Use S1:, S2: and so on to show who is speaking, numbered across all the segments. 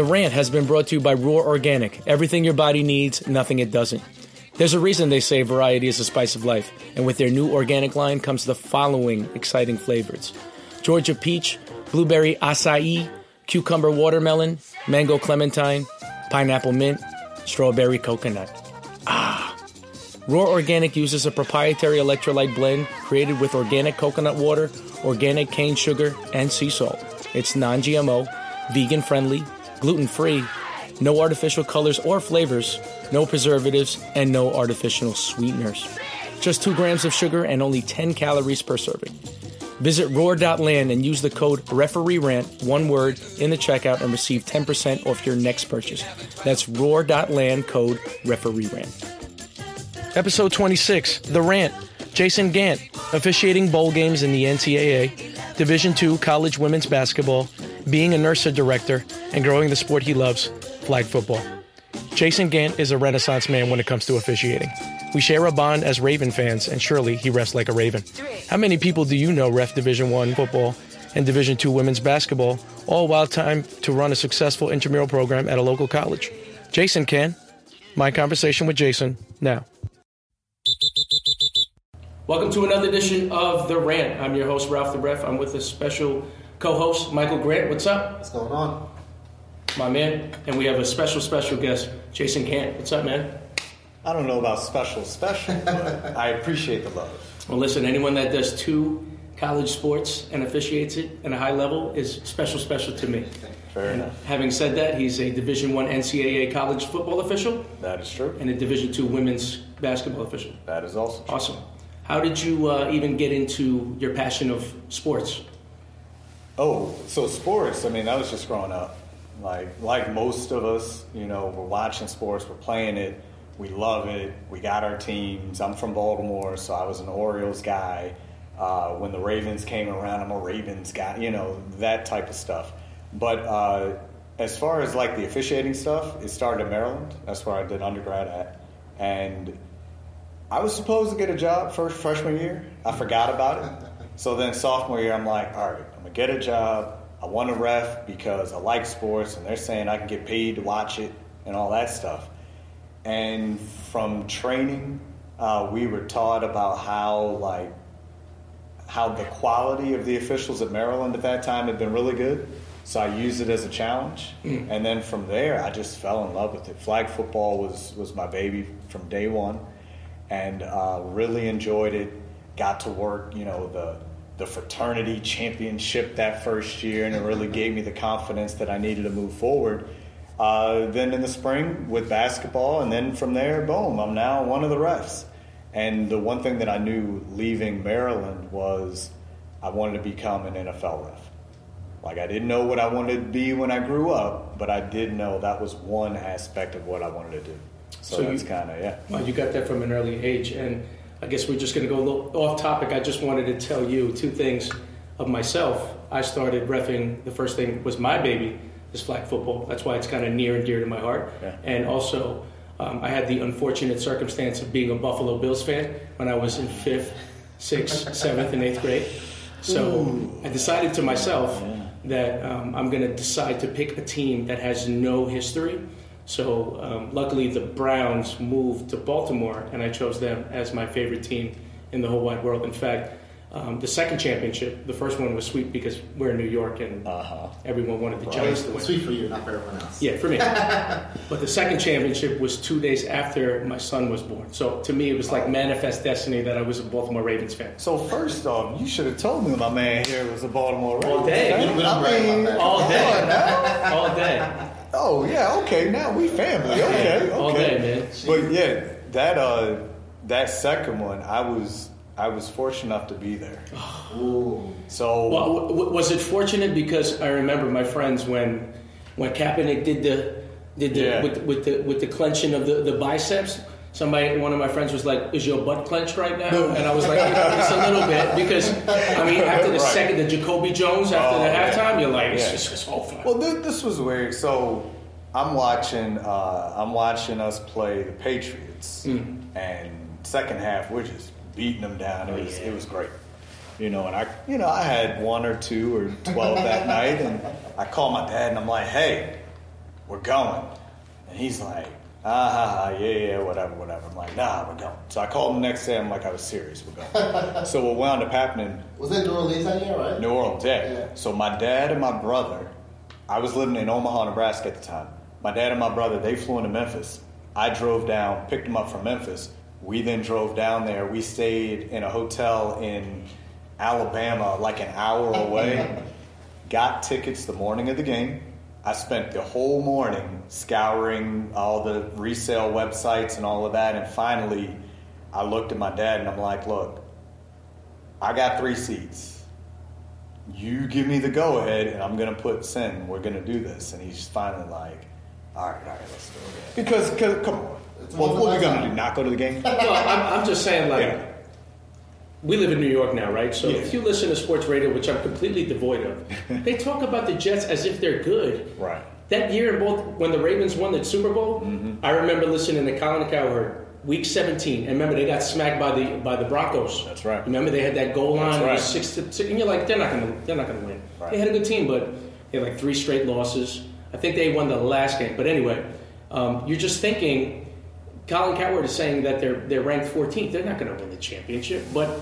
S1: The rant has been brought to you by Roar Organic. Everything your body needs, nothing it doesn't. There's a reason they say variety is the spice of life, and with their new organic line comes the following exciting flavors Georgia peach, blueberry acai, cucumber watermelon, mango clementine, pineapple mint, strawberry coconut. Ah! Roar Organic uses a proprietary electrolyte blend created with organic coconut water, organic cane sugar, and sea salt. It's non GMO, vegan friendly, gluten free, no artificial colors or flavors, no preservatives, and no artificial sweeteners. Just 2 grams of sugar and only 10 calories per serving. Visit roar.land and use the code refereerant, one word, in the checkout and receive 10% off your next purchase. That's roar.land code refereerant. Episode 26, The Rant. Jason Gant, officiating bowl games in the NCAA, Division II college women's basketball, being a NIRSA director, and growing the sport he loves, flag football. Jason Gant is a renaissance man when it comes to officiating. We share a bond as Raven fans, and surely he refs like a Raven. How many people do you know ref Division One football and Division Two women's basketball, all while time to run a successful intramural program at a local college? Jason can. My conversation with Jason now. Welcome to another edition of The Rant. I'm your host, Ralph the Ref. I'm with a special co host, Michael Grant. What's up?
S2: What's going on?
S1: My man. And we have a special, special guest, Jason Gant. What's up, man?
S2: I don't know about special, special, but I appreciate the love.
S1: Well, listen, anyone that does two college sports and officiates it at a high level is special, special to me.
S2: Fair
S1: And
S2: enough.
S1: having said that, he's a Division One NCAA college football official
S2: That is true.
S1: and a Division Two women's basketball official.
S2: That is also true.
S1: Awesome. How did you uh, even get into your passion of sports?
S2: Oh, so sports. I mean, that was just growing up. Like like most of us, you know, we're watching sports, we're playing it, we love it. We got our teams. I'm from Baltimore, so I was an Orioles guy. Uh, when the Ravens came around, I'm a Ravens guy. You know that type of stuff. But uh, as far as like the officiating stuff, it started in Maryland. That's where I did undergrad at, and I was supposed to get a job first freshman year. I forgot about it. So then sophomore year, I'm like, all right, I'm gonna get a job. I want to ref because I like sports, and they're saying I can get paid to watch it and all that stuff. And from training, uh, we were taught about how like how the quality of the officials at Maryland at that time had been really good. So I used it as a challenge, and then from there, I just fell in love with it. Flag football was was my baby from day one, and uh, really enjoyed it. Got to work, you know, the the fraternity championship that first year, and it really gave me the confidence that I needed to move forward. Uh, then in the spring with basketball, and then from there, boom, I'm now one of the refs. And the one thing that I knew leaving Maryland was I wanted to become an NFL ref. Like I didn't know what I wanted to be when I grew up, but I did know that was one aspect of what I wanted to do. So,
S1: So
S2: that's kind of yeah.
S1: Well, you got that from an early age, and I guess we're just going to go a little off topic. I just wanted to tell you two things of myself. I started refing. The first thing was my baby is flag football. That's why it's kind of near and dear to my heart.
S2: Yeah.
S1: And also, um, I had the unfortunate circumstance of being a Buffalo Bills fan when I was in fifth, sixth, seventh, and eighth grade. So I decided to myself that um, I'm going to decide to pick a team that has no history. So um, luckily, the Browns moved to Baltimore, and I chose them as my favorite team in the whole wide world. In fact, um, the second championship, the first one was sweet because we're in New York and
S2: Uh-huh.
S1: everyone wanted the Giants to win.
S3: Sweet for you, not for everyone else.
S1: Yeah, for me. but the second championship was two days after my son was born. So to me, it was like manifest destiny that I was a Baltimore Ravens fan.
S2: So first off, you should have told me my man here was a Baltimore Ravens.
S1: All day.
S2: fan.
S3: We don't
S2: I mean.
S1: All day. All day.
S2: Oh yeah, okay. Now we family. Okay, okay.
S1: All day, man.
S2: But yeah, that uh, that second one, I was I was fortunate enough to be there.
S3: Ooh.
S2: So
S1: Well, w- was it fortunate because I remember my friends when when Kaepernick did the did the
S2: Yeah.
S1: with, with the with the clenching of the, the biceps. Somebody, one of my friends was like, "Is your butt clenched right now?" And I was like, "Just a little bit," because I mean, after the
S2: Right.
S1: second, the Jacoby Jones after
S2: Oh,
S1: the
S2: yeah.
S1: halftime, you're like, "It's
S2: Yeah.
S1: just it's over."
S2: Well, this, this was weird. So I'm watching. Uh, I'm watching us play the Patriots, and second half we're just beating them down. It was it was great. You know, and I you know I had one or two or twelve that night, and I called my dad and I'm like, hey. we're going. And he's like, ah, ha, ha, yeah, yeah, whatever, whatever. I'm like, nah, we're going. So I called him the next day. I'm like, I was serious, we're going. so what wound up happening,
S4: Was it New Orleans that year, right?
S2: New Orleans, yeah.
S4: Yeah.
S2: So my dad and my brother, I was living in Omaha, Nebraska at the time. My dad and my brother, they flew into Memphis. I drove down, picked them up from Memphis. We then drove down there. We stayed in a hotel in Alabama, like an hour away. Got tickets the morning of the game. I spent the whole morning scouring all the resale websites and all of that. And finally, I looked at my dad and I'm like, look, I got three seats. You give me the go ahead, and I'm going to put sin. We're going to do this. And he's finally like, all right, all right, let's do it. Because, come on.
S4: It's
S2: Well,
S4: one
S2: what are
S4: of
S2: we going to do? Not go to the game?
S1: No, I'm, I'm just saying, like,
S2: Yeah.
S1: We live in New York now, right? So
S2: Yeah.
S1: if you listen to sports radio, which I'm completely devoid of, they talk about the Jets as if they're good.
S2: Right.
S1: That year, in both when the Ravens won the Super Bowl, I remember listening to Colin Cowherd, Week 17, and remember they got smacked by the by the Broncos.
S2: That's right.
S1: Remember they had that goal line,
S2: That's right.
S1: six to six, and you're like, they're not gonna, they're not gonna win.
S2: Right.
S1: They had a good team, but they had like three straight losses. I think they won the last game, but anyway, um, you're just thinking. Colin Cowherd is saying that they're they're ranked 14th. They're not going to win the championship, but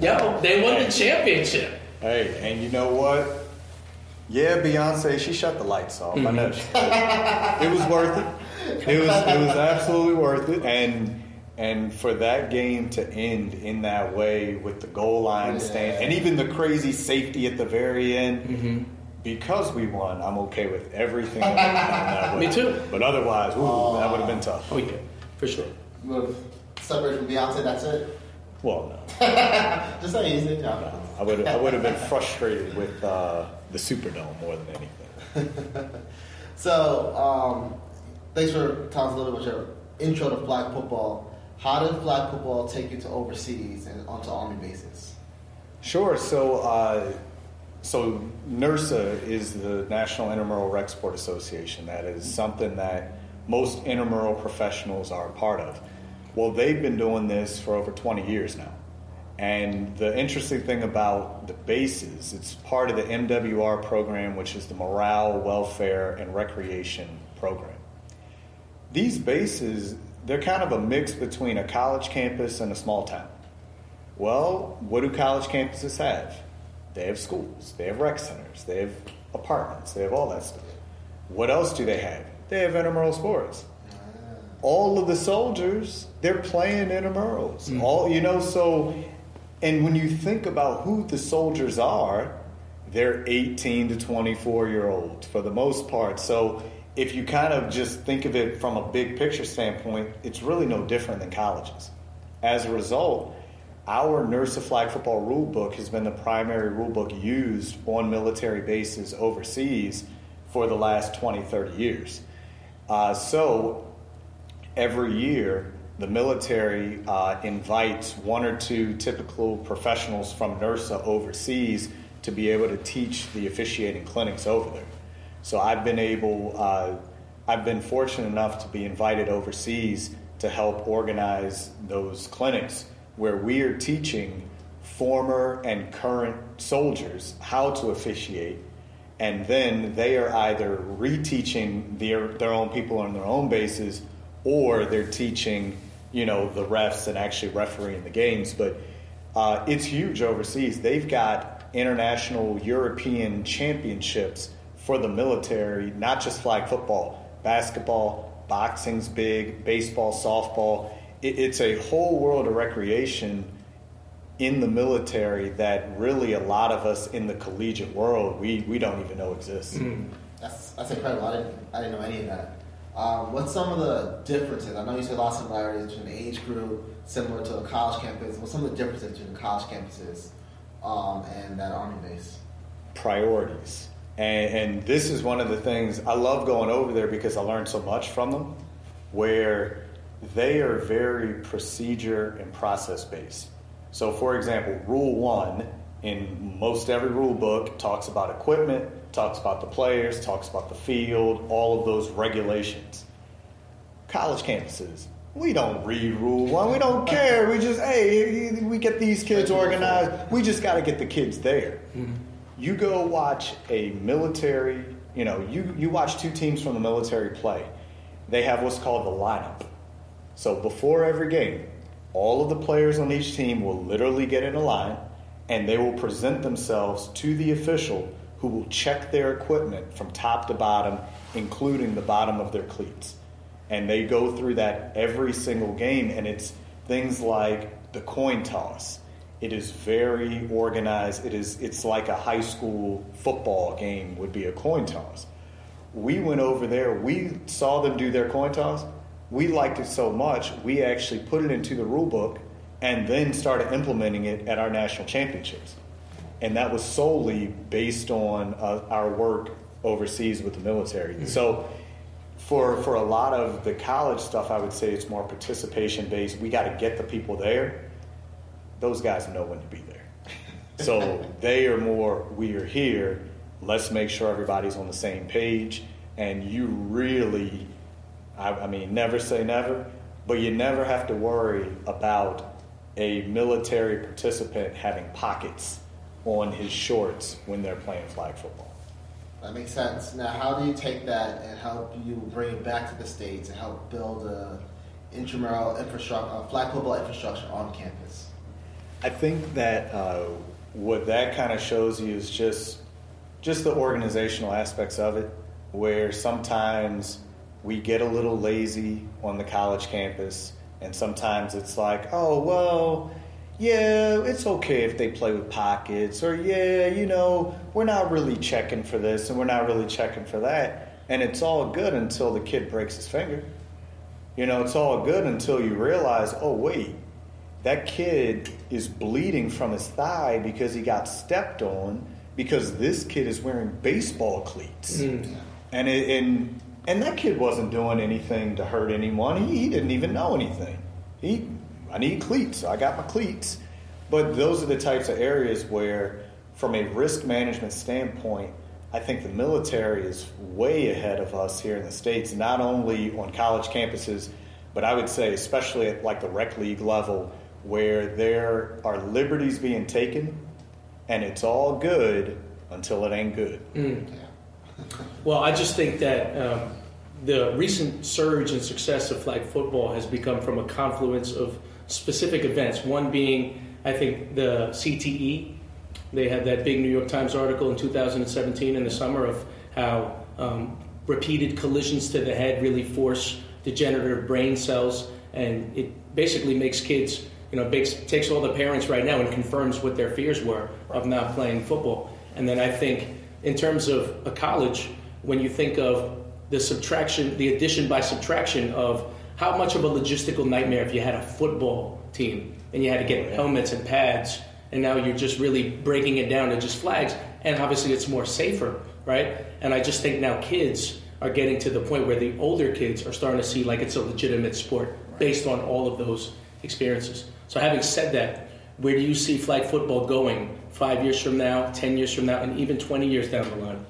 S1: yo, they won the championship.
S2: Hey, and you know what? Yeah, Beyonce, she shut the lights off. I mm-hmm. know. She it was worth it. It was it was absolutely worth it. And and for that game to end in that way with the goal line
S4: Yeah.
S2: stand and even the crazy safety at the very end. Mm-hmm. Because we won, I'm okay with everything that went that way.
S1: Me too.
S2: But otherwise, ooh, that would have been tough.
S1: Oh yeah, for sure.
S4: With separate from Beyonce, that's it.
S2: Well, no.
S4: Just say easy. No.
S2: no. I would I would have been frustrated with uh, the Superdome more than anything.
S4: So, um, thanks for telling us a little bit about your intro to flag football. How did flag football take you to overseas and onto army bases?
S2: Sure. So, uh, so NIRSA is the National Intramural Rec Sport Association. That is something that most intramural professionals are a part of. Well, they've been doing this for over 20 years now. And the interesting thing about the bases, it's part of the MWR program, which is the Morale, Welfare, and Recreation program. These bases, they're kind of a mix between a college campus and a small town. Well, what do college campuses have? They have schools, they have rec centers, they have apartments, they have all that stuff. What else do they have? They have intramural sports. All of the soldiers, they're playing intramurals. Mm-hmm. All you know, so and when you think about who the soldiers are, they're 18 to 24 year olds for the most part. So if you kind of just think of it from a big picture standpoint, it's really no different than colleges. As a result, our NIRSA flag football rule book has been the primary rule book used on military bases overseas for the last 20, 30 years. Uh, so every year, the military uh, invites one or two typical professionals from NIRSA overseas to be able to teach the officiating clinics over there. So I've been able, uh, I've been fortunate enough to be invited overseas to help organize those clinics where we are teaching former and current soldiers how to officiate and then they are either reteaching their, their own people on their own bases or they're teaching you know the refs and actually refereeing the games. But uh, it's huge overseas. They've got international european championships for the military not just flag football. Basketball boxing's big baseball softball. It, it's a whole world of recreation in the military that really a lot of us in the collegiate world we, we don't even know exists.
S4: That's that's incredible. I didn't I didn't know any of that. Um, what's some of the differences? I know you said a lot of similarities between the age group, similar to a college campus. What's some of the differences between college campuses um, and that army base?
S2: Priorities. And, and this is one of the things I love going over there because I learned so much from them, where they are very procedure and process based. So, for example, Rule 1 in most every rule book talks about equipment, talks about the players, talks about the field, all of those regulations. College campuses, we don't read Rule 1. We don't care. We just, hey, we get these kids organized. We just got to get the kids there. Mm-hmm. You go watch a military You know, you, you watch two teams from the military play, they have what's called the lineup. So before every game, all of the players on each team will literally get in a line and they will present themselves to the official who will check their equipment from top to bottom, including the bottom of their cleats. And they go through that every single game, and it's things like the coin toss. It is very organized. It is it's like a high school football game would be a coin toss. We went over there, we saw them do their coin toss. We liked it so much, we actually put it into the rule book and then started implementing it at our national championships. And that was solely based on uh, our work overseas with the military. Mm-hmm. So, for, for a lot of the college stuff, I would say it's more participation based. We got to get the people there. Those guys know when to be there. So, they are more, we are here. Let's make sure everybody's on the same page. And you really, I, I mean, never say never, but you never have to worry about a military participant having pockets on his shorts when they're playing flag football.
S4: That makes sense. Now, how do you take that and help you bring it back to the states and help build a intramural infrastructure, flag football infrastructure on campus?
S2: I think that uh, what that kind of shows you is just just the organizational aspects of it, where sometimes we get a little lazy on the college campus and sometimes it's like, oh, well, yeah, it's okay if they play with pockets, or yeah, you know, we're not really checking for this and we're not really checking for that. And it's all good until the kid breaks his finger. You know, it's all good until you realize, oh, wait, that kid is bleeding from his thigh because he got stepped on because this kid is wearing baseball cleats. Mm. And, it, and and that kid wasn't doing anything to hurt anyone. He, he didn't even know anything. He, I need cleats. I got my cleats. But those are the types of areas where, from a risk management standpoint, I think the military is way ahead of us here in the States, not only on college campuses, but I would say especially at like the rec league level, where there are liberties being taken, and it's all good until it ain't good. Mm.
S1: Well, I just think that um, the recent surge in success of flag football has become from a confluence of specific events. One being, I think, the CTE. They had that big New York Times article in 2017 in the summer of how um, repeated collisions to the head really force degenerative brain cells, and it basically makes kids, you know, makes, takes all the parents right now and confirms what their fears were of not playing football. And then I think, in terms of a college, when you think of the subtraction, the addition by subtraction of how much of a logistical nightmare if you had a football team and you had to get helmets and pads, and now you're just really breaking it down to just flags, and obviously it's more safer, right? And I just think now kids are getting to the point where the older kids are starting to see like it's a legitimate sport based on all of those experiences. So, having said that, where do you see flag football going five years from now, 10 years from now, and even 20 years down the line?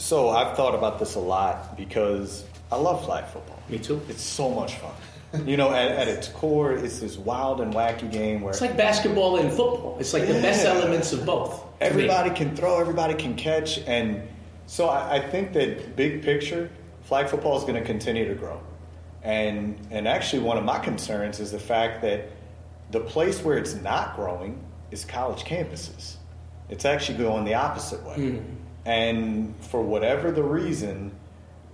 S2: So I've thought about this a lot because I love flag football.
S1: Me too.
S2: It's so much fun. you know, at, at, its core, it's this wild and wacky game where
S1: it's like basketball and football. It's like yeah. the best elements of both.
S2: Everybody can throw, everybody can catch, and so I, I think that big picture, flag football is going to continue to grow. And and actually, one of my concerns is the fact that the place where it's not growing is college campuses. It's actually going the opposite way. Mm. And for whatever the reason,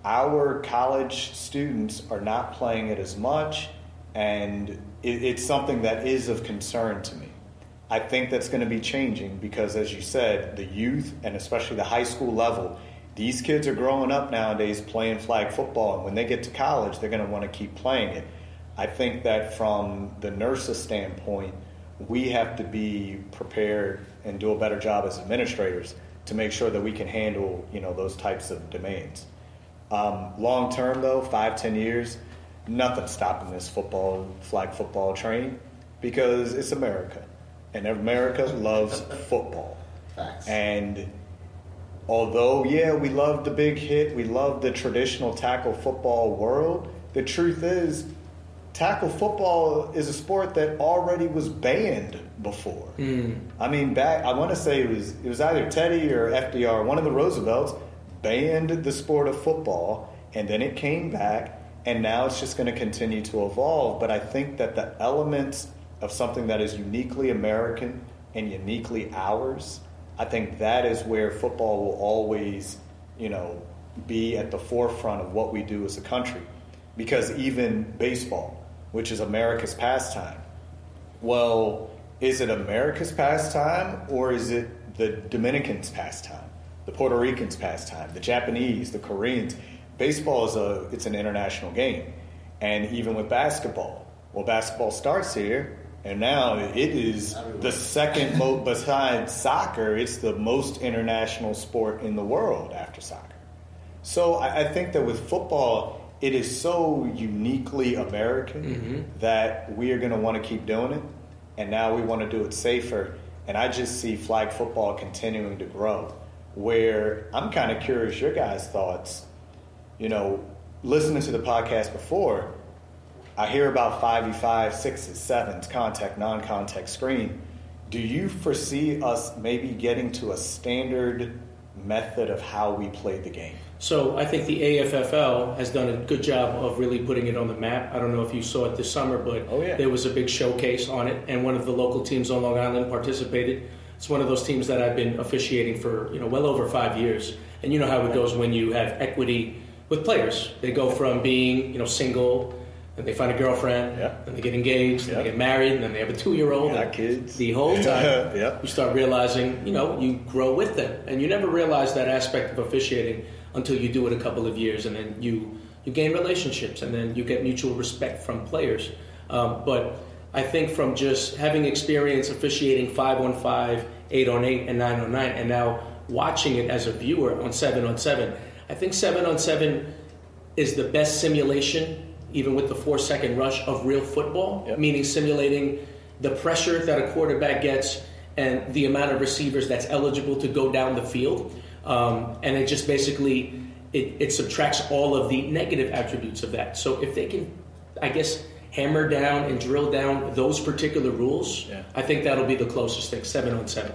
S2: our college students are not playing it as much, and it, it's something that is of concern to me. I think that's going to be changing because, as you said, the youth and especially the high school level, these kids are growing up nowadays playing flag football, and when they get to college, they're going to want to keep playing it. I think that from the NIRSA's standpoint, we have to be prepared and do a better job as administrators to make sure that we can handle you know those types of demands. Um, long term though, five ten years, nothing stopping this football flag football train because it's America, and America loves football.
S4: Facts.
S2: And although yeah, we love the big hit, we love the traditional tackle football world. The truth is, tackle football is a sport that already was banned before. Mm. I mean, back I want to say it was it was either Teddy or FDR, one of the Roosevelts banned the sport of football, and then it came back, and now it's just going to continue to evolve. But I think that the elements of something that is uniquely American and uniquely ours, I think that is where football will always, you know, be at the forefront of what we do as a country. Because even baseball, which is America's pastime, well, is it America's pastime or is it the Dominicans' pastime, the Puerto Ricans' pastime, the Japanese, the Koreans? Baseball is a it's an international game, and even with basketball, well, basketball starts here, and now it is the second most besides soccer. It's the most international sport in the world after soccer. So I, I think that with football, it is so uniquely American
S1: Mm-hmm.
S2: that we are going to want to keep doing it, and now we want to do it safer. And I just see flag football continuing to grow. Where I'm kind of curious your guys' thoughts. You know, listening to the podcast before, I hear about 5v5, 6s, 7s, contact, non contact screen. Do you foresee us maybe getting to a standard method of how we play the game?
S1: So I think the AFFL has done a good job of really putting it on the map. I don't know if you saw it this summer, but
S2: Oh, yeah.
S1: there was a big showcase on it, and one of the local teams on Long Island participated. It's one of those teams that I've been officiating for you know well over five years, and you know how it goes when you have equity with players. They go from being you know single, and they find a girlfriend,
S2: Yeah.
S1: and they get engaged, and they get married, and then they have a two-year-old. And
S2: kids.
S1: The whole time,
S2: Yeah.
S1: you start realizing, you know, you grow with them, and you never realize that aspect of officiating until you do it a couple of years, and then you you gain relationships, and then you get mutual respect from players. Um, but I think from just having experience officiating five on five, eight on eight, and nine on nine, and now watching it as a viewer on seven on seven, I think seven on seven is the best simulation, even with the four second rush of real football,
S2: Yep.
S1: meaning simulating the pressure that a quarterback gets and the amount of receivers that's eligible to go down the field. Um, and it just basically it, it subtracts all of the negative attributes of that. So if they can, I guess, hammer down and drill down those particular rules,
S2: Yeah.
S1: I think that'll be the closest thing, seven on seven.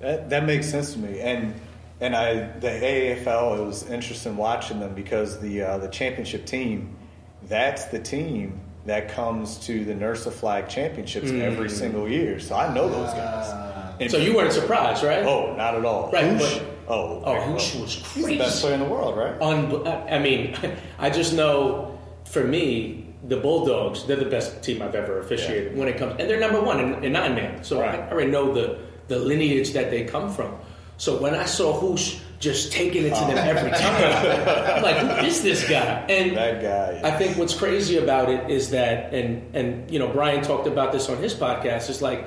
S2: That, that makes sense to me, and and I the AFL it was interesting watching them because the uh, the championship team, that's the team that comes to the NIRSA Flag Championships every single year. So I know those guys. And-
S1: Mm. So you weren't surprised, right?
S2: Oh, not at all.
S1: Right,
S2: Hoosh?
S1: but-
S2: oh,
S1: Oh, Hoosh was
S2: He's the
S1: crazy.
S2: best player in the world, right?
S1: Unbe- I mean, I just know for me, the Bulldogs, they're the best team I've ever officiated when it comes, and they're number one in, in nine man. So
S2: Right.
S1: I already know the, the lineage that they come from. So when I saw Hoosh just taking it to them every time, I'm like, who is this guy? And
S2: That guy.
S1: I think what's crazy about it is that, and and you know, Brian talked about this on his podcast. It's like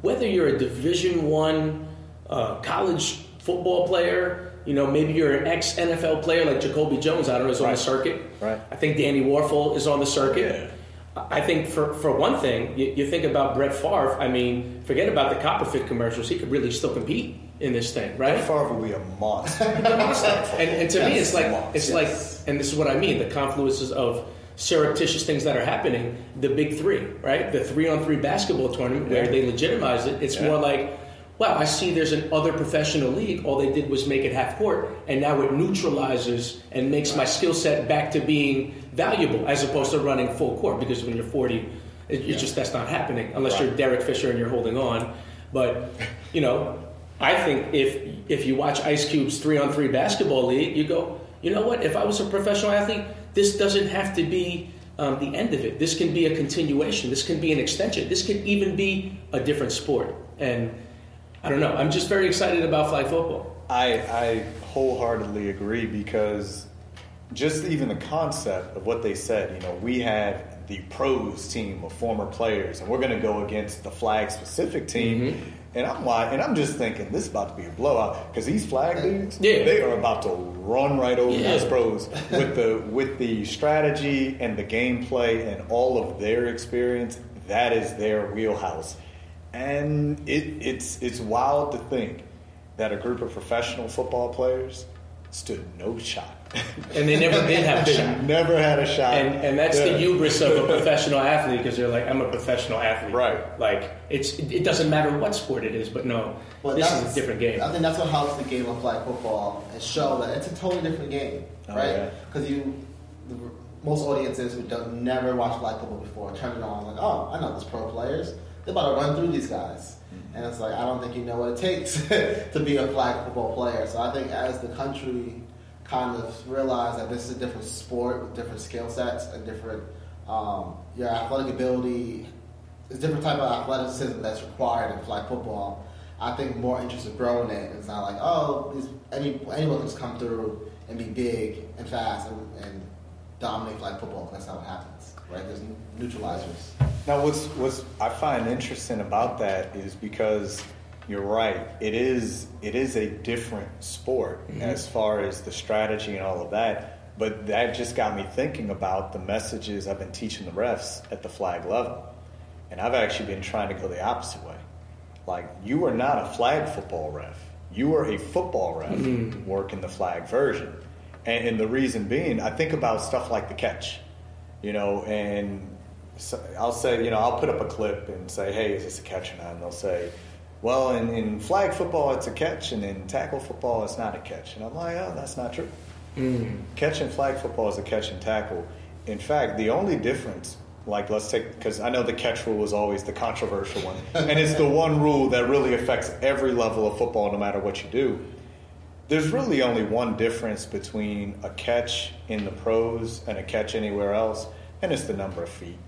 S1: whether you're a Division One uh, college football player, you know, maybe you're an ex NFL player like Jacoby Jones. I don't know, is on
S2: Right.
S1: the circuit.
S2: Right.
S1: I think Danny Wuerffel is on the circuit. I think for, for one thing, you, you think about Brett Favre. I mean, forget about the Copper Fit commercials. He could really still compete in this thing, right?
S2: Brett Favre will be a monster.
S1: and, and to me, it's like it's
S2: Yes.
S1: like, and this is what I mean: the confluences of surreptitious things that are happening. The big three, right? The three-on-three basketball tournament where they legitimize it. It's
S2: Yeah.
S1: more like, wow, I see there's an other professional league. All they did was make it half court, and now it neutralizes and makes my skill set back to being valuable, as opposed to running full court. Because when you're 40, it, it's just that's not happening unless
S2: Right.
S1: you're Derek Fisher and you're holding on. But you know, I think if if you watch Ice Cube's three on three basketball league, you go, you know what? If I was a professional athlete, this doesn't have to be um, the end of it. This can be a continuation. This can be an extension. This can even be a different sport. And I don't know. I'm just very excited about flag football.
S2: I, I wholeheartedly agree because just even the concept of what they said, you know, we have the pros team of former players, and we're going to go against the flag specific team. Mm-hmm. And I'm like, and I'm just thinking this is about to be a blowout because these flag dudes,
S1: Yeah.
S2: they are about to run right over
S1: Yeah.
S2: those pros with the with the strategy and the gameplay and all of their experience. That is their wheelhouse, and it, it's it's wild to think that a group of professional football players stood no shot
S1: and they never did have a shot.
S2: Never had a shot.
S1: And and that's the
S2: Yeah.
S1: hubris of a professional athlete because they're like, I'm a professional athlete.
S2: Right.
S1: Like it's it doesn't matter what sport it is, but no,
S4: But
S1: this is a different game.
S4: I think that's what helps the game of flag football and show that it's a totally different game,
S2: Oh,
S4: right?
S2: yeah.
S4: Because you, the, most audiences who don't never watch flag football before turn it on like, oh, I know these pro players. They're about to run through these guys,
S2: Mm-hmm.
S4: and it's like I don't think you know what it takes to be a flag football player. So I think as the country kind of realize that this is a different sport with different skill sets and different um, your athletic ability there's different type of athleticism that's required in flag football. I think more interest will growing it. It's not like oh, these, any anyone can just come through and be big and fast and, and dominate flag football. That's how it happens, right? There's neutralizers.
S2: Now, what's what's I find interesting about that is because you're right. It is it is a different sport mm-hmm. as far as the strategy and all of that. But that just got me thinking about the messages I've been teaching the refs at the flag level, and I've actually been trying to go the opposite way. Like you are not a flag football ref. You are a football ref mm-hmm. working the flag version. And, and the reason being, I think about stuff like the catch, you know, and so I'll say, you know, I'll put up a clip and say, hey, is this a catch or not? And they'll say, well, in, in flag football, it's a catch, and in tackle football, it's not a catch. And I'm like, oh, that's not true. Mm. Catch in flag football is a catch and tackle. In fact, the only difference, like let's take, because I know the catch rule is always the controversial one, and it's the one rule that really affects every level of football, no matter what you do. There's really only one difference between a catch in the pros and a catch anywhere else, and it's the number of feet.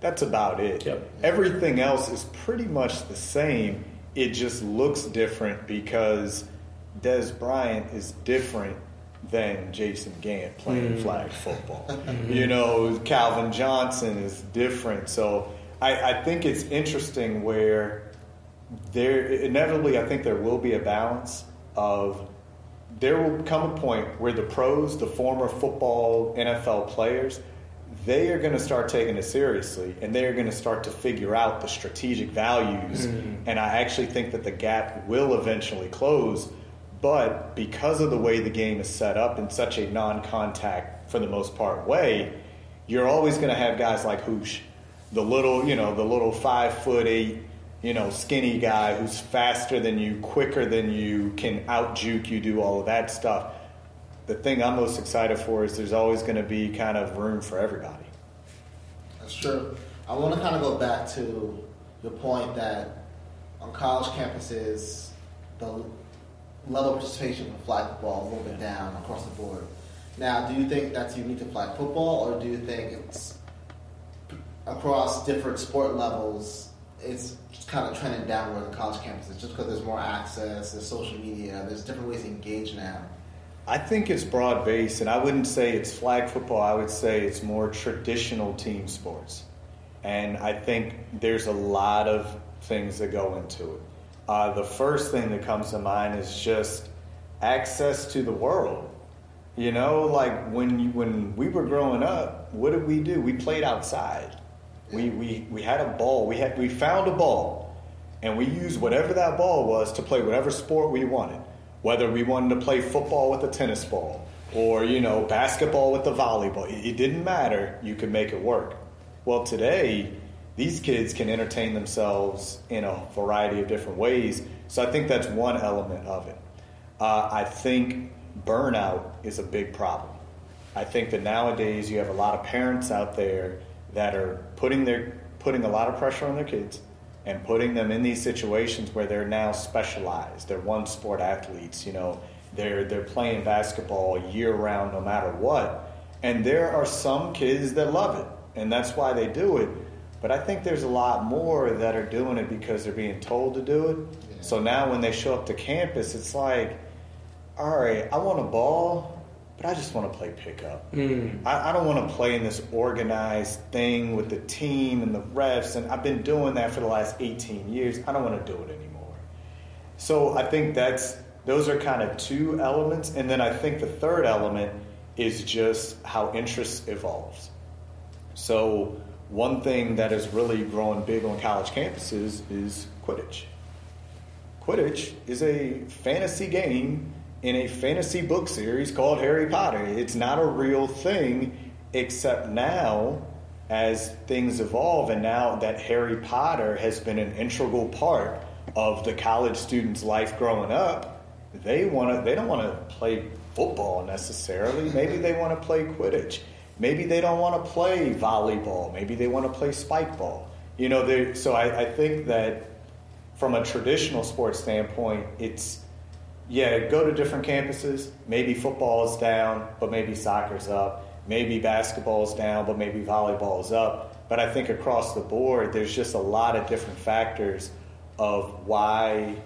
S2: That's about it.
S1: Yep.
S2: Everything else is pretty much the same. It just looks different because Dez Bryant is different than Jason Gant playing mm. flag football. Mm-hmm. You know, Calvin Johnson is different. So I, I think it's interesting where there inevitably I think there will be a balance of there will come a point where the pros, the former football NFL players, they are going to start taking it seriously and they are going to start to figure out the strategic values. Mm-hmm. And I actually think that the gap will eventually close. But because of the way the game is set up in such a non contact, for the most part, way, you're always going to have guys like Hoosh, the little, you know, the little five foot eight, you know, skinny guy who's faster than you, quicker than you, can out juke you, do all of that stuff. The thing I'm most excited for is there's always going to be kind of room for everybody.
S4: That's true. I want to kind of go back to your point that on college campuses, the level of participation for flag football is a little bit down across the board. Now, do you think that's unique to flag football, or do you think it's across different sport levels? It's kind of trending downward on college campuses, just because there's more access, there's social media, there's different ways to engage now.
S2: I think it's broad based, and I wouldn't say it's flag football. I would say it's more traditional team sports. And I think there's a lot of things that go into it. Uh, the first thing that comes to mind is just access to the world. You know, like when you, when we were growing up, what did we do? We played outside. We, we, we had a ball. We had we found a ball, and we used whatever that ball was to play whatever sport we wanted. Whether we wanted to play football with a tennis ball, or you know basketball with the volleyball, it, didn't matter. You could make it work. Well, today these kids can entertain themselves in a variety of different ways. So I think that's one element of it. Uh, I think burnout is a big problem. I think that nowadays you have a lot of parents out there that are putting their putting a lot of pressure on their kids and putting them in these situations where they're now specialized. They're one sport athletes, you know. They're they're playing basketball year round no matter what. And there are some kids that love it and that's why they do it. But I think there's a lot more that are doing it because they're being told to do it.
S4: Yeah.
S2: So now when they show up to campus, it's like, all right, I want a ball, but I just want to play pickup. Mm. I, I don't want to play in this organized thing with the team and the refs, and I've been doing that for the last 18 years. I don't want to do it anymore. So I think that's those are kind of two elements, and then I think the third element is just how interest evolves. So one thing that is really growing big on college campuses is Quidditch. Quidditch is a fantasy game in a fantasy book series called Harry Potter. It's not a real thing, except now as things evolve, and now that Harry Potter has been an integral part of the college student's life growing up, they want to. They don't want to play football necessarily. Maybe they want to play Quidditch. Maybe they don't want to play volleyball. Maybe they want to play spike ball. You know, so I, I think that from a traditional sports standpoint, it's yeah, go to different campuses. Maybe football is down, but maybe soccer's up. Maybe basketball is down, but maybe volleyball is up. But I think across the board, there's just a lot of different factors of why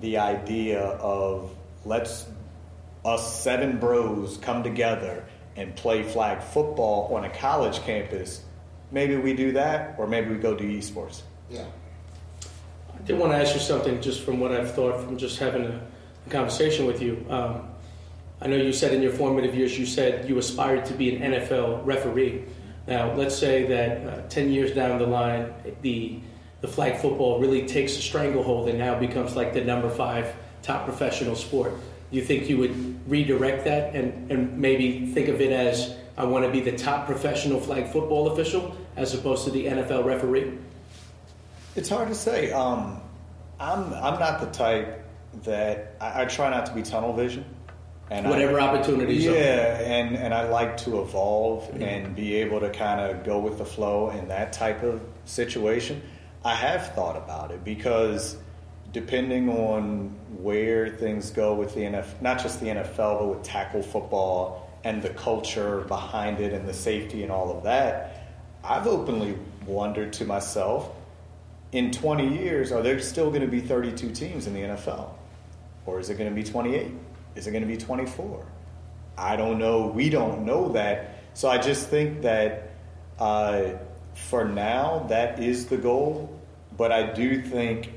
S2: the idea of let's us seven bros come together and play flag football on a college campus. Maybe we do that, or maybe we go do esports.
S4: Yeah.
S1: I did want to ask you something just from what I've thought from just having a, a conversation with you. Um, I know you said in your formative years, you said you aspired to be an NFL referee. Now, let's say that uh, 10 years down the line, the, the flag football really takes a stranglehold and now becomes like the number five top professional sport. Do you think you would redirect that and, and maybe think of it as I want to be the top professional flag football official as opposed to the NFL referee?
S2: It's hard to say. Um, I'm I'm not the type that I, I, try not to be tunnel vision.
S1: And whatever
S2: I,
S1: opportunities.
S2: Yeah, and and I like to evolve mm-hmm. and be able to kind of go with the flow in that type of situation. I have thought about it because depending on where things go with the NFL, not just the NFL, but with tackle football and the culture behind it and the safety and all of that, I've openly wondered to myself in 20 years, are there still going to be 32 teams in the NFL? Or is it going to be 28? Is it going to be 24? I don't know. We don't know that. So I just think that uh, for now, that is the goal. But I do think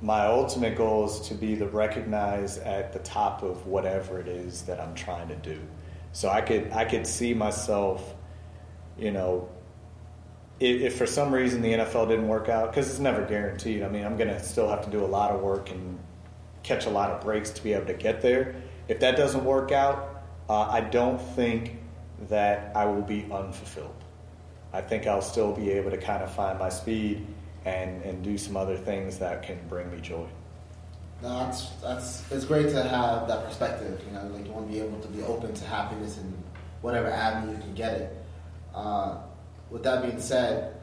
S2: my ultimate goal is to be the recognized at the top of whatever it is that I'm trying to do. So I could I could see myself, you know, if, if for some reason the NFL didn't work out, because it's never guaranteed. I mean, I'm going to still have to do a lot of work and catch a lot of breaks to be able to get there. If that doesn't work out, uh, I don't think that I will be unfulfilled. I think I'll still be able to kind of find my speed and, and do some other things that can bring me joy.
S4: No, that's that's it's great to have that perspective. You know, like you want to be able to be open to happiness in whatever avenue you can get it. Uh, with that being said,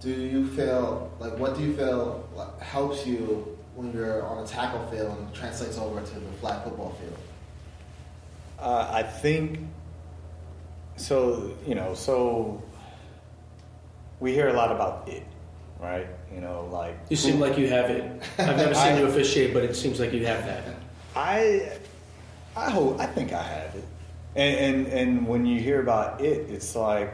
S4: do you feel like what do you feel helps you when you're on a tackle field and translates over to the flag football field?
S2: Uh, I think so. You know, so we hear a lot about it, right? You know, like
S1: you seem like you have it. I've never seen I, you officiate, but it seems like you have that.
S2: I, I hope. I think I have it. And, and and when you hear about it, it's like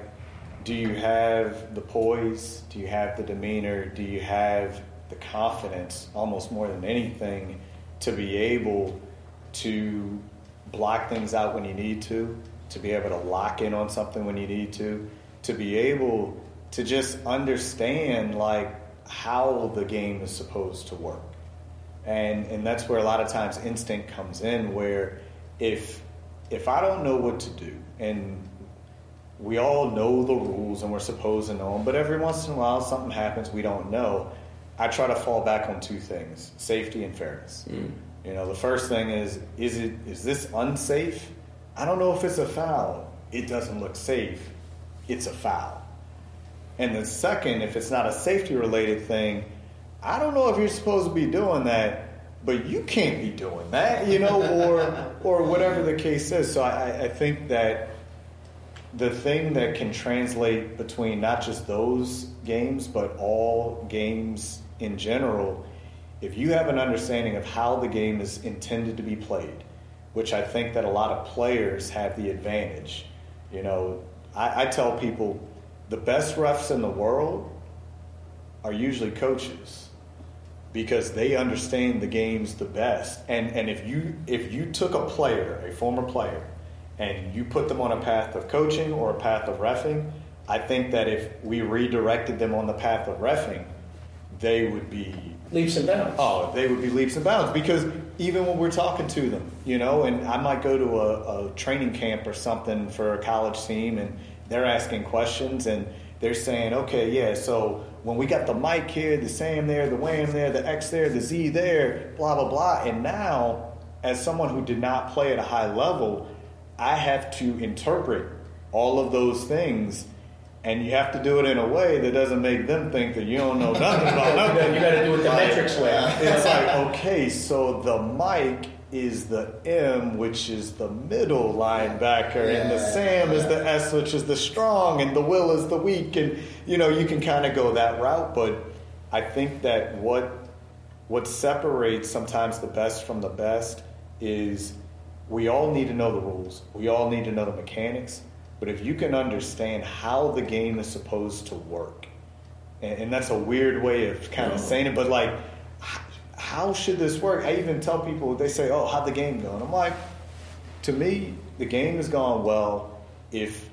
S2: do you have the poise? Do you have the demeanor? Do you have the confidence, almost more than anything, to be able to block things out when you need to, to be able to lock in on something when you need to, to be able to just understand like how the game is supposed to work. And and that's where a lot of times instinct comes in where if if I don't know what to do and we all know the rules and we're supposed to know them, but every once in a while something happens we don't know. I try to fall back on two things: safety and fairness. Mm. You know, the first thing is is it is this unsafe? I don't know if it's a foul. It doesn't look safe. It's a foul. And the second, if it's not a safety related thing, I don't know if you're supposed to be doing that, but you can't be doing that, you know, or or whatever the case is. So I, I think that the thing that can translate between not just those games, but all games in general, if you have an understanding of how the game is intended to be played, which I think that a lot of players have the advantage. You know, I, I tell people the best refs in the world are usually coaches because they understand the games the best. And and if you if you took a player, a former player, and you put them on a path of coaching or a path of refing, I think that if we redirected them on the path of refing, they would be
S1: Leaps and bounds.
S2: Oh, they would be leaps and bounds because even when we're talking to them, you know, and I might go to a, a training camp or something for a college team and they're asking questions and they're saying, okay, yeah, so when we got the Mike here, the SAM there, the WHAM there, the X there, the Z there, blah, blah, blah. And now, as someone who did not play at a high level, I have to interpret all of those things and you have to do it in a way that doesn't make them think that you don't know nothing about nothing.
S1: you got to do it the metrics way.
S2: It's like, okay, so the Mike is the M, which is the middle linebacker, and the
S4: Yeah,
S2: Sam is the S, which is the strong, and the Will is the weak, and you know you can kind of go that route. But I think that what what separates sometimes the best from the best is we all need to know the rules. We all need to know the mechanics. But if you can understand how the game is supposed to work, and, and that's a weird way of kind of saying it, but like, how should this work? I even tell people, they say, oh, how'd the game go? And I'm like, to me, the game has gone well if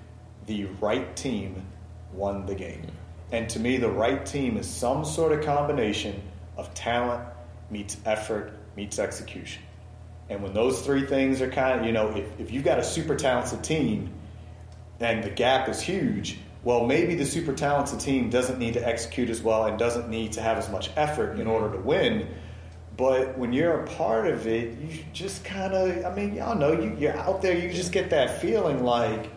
S2: the right team won the game. Mm-hmm. And to me, the right team is some sort of combination of talent meets effort meets execution. And when those three things are kind of, you know, if, if you've got a super talented team and the gap is huge, well, maybe the super talented team doesn't need to execute as well and doesn't need to have as much effort in order to win. But when you're a part of it, you just kind of, I mean, y'all know, you, you're out there, you just get that feeling like,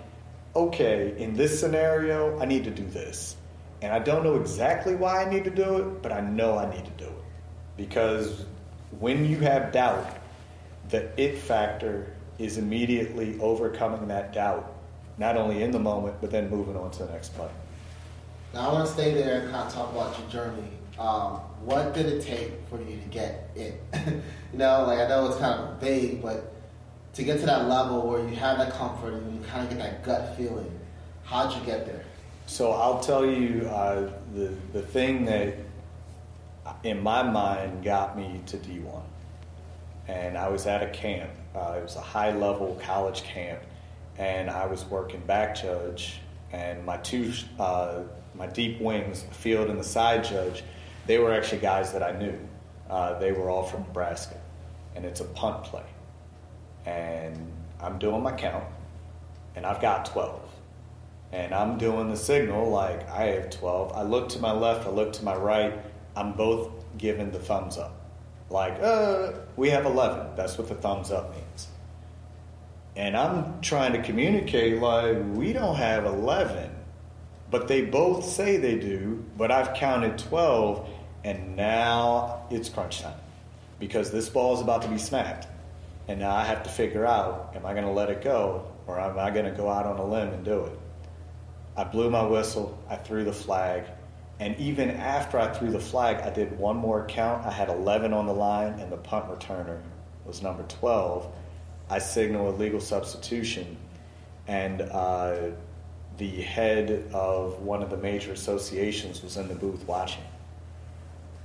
S2: okay, in this scenario, I need to do this. And I don't know exactly why I need to do it, but I know I need to do it. Because when you have doubt, the it factor is immediately overcoming that doubt, not only in the moment, but then moving on to the next play.
S4: Now I want to stay there and kind of talk about your journey. Um, what did it take for you to get it? you know, like I know it's kind of vague, but to get to that level where you have that comfort and you kind of get that gut feeling, how'd you get there?
S2: So I'll tell you uh, the the thing that in my mind got me to D1, and I was at a camp. Uh, it was a high level college camp, and I was working back judge, and my two uh, my deep wings, field and the side judge, they were actually guys that I knew. Uh, they were all from Nebraska, and it's a punt play, and I'm doing my count, and I've got 12 and I'm doing the signal like I have 12. I look to my left, I look to my right. I'm both giving the thumbs up. Like, uh, we have 11. That's what the thumbs up means. And I'm trying to communicate like, we don't have 11. But they both say they do, but I've counted 12, and now it's crunch time. Because this ball is about to be snapped. And now I have to figure out am I going to let it go, or am I going to go out on a limb and do it? I blew my whistle, I threw the flag, and even after I threw the flag, I did one more count. I had 11 on the line, and the punt returner was number 12. I signal a legal substitution, and uh, the head of one of the major associations was in the booth watching.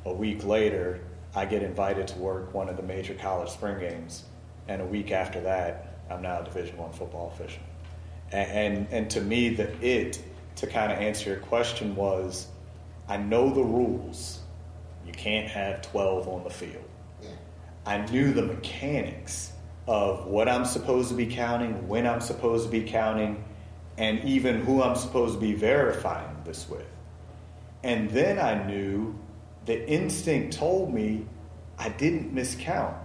S2: A week later, I get invited to work one of the major college spring games, and a week after that, I'm now a Division One football official. And, and and to me, the it to kind of answer your question was, I know the rules. You can't have 12 on the field.
S4: Yeah.
S2: I knew the mechanics of what I'm supposed to be counting, when I'm supposed to be counting, and even who I'm supposed to be verifying this with. And then I knew the instinct told me I didn't miscount.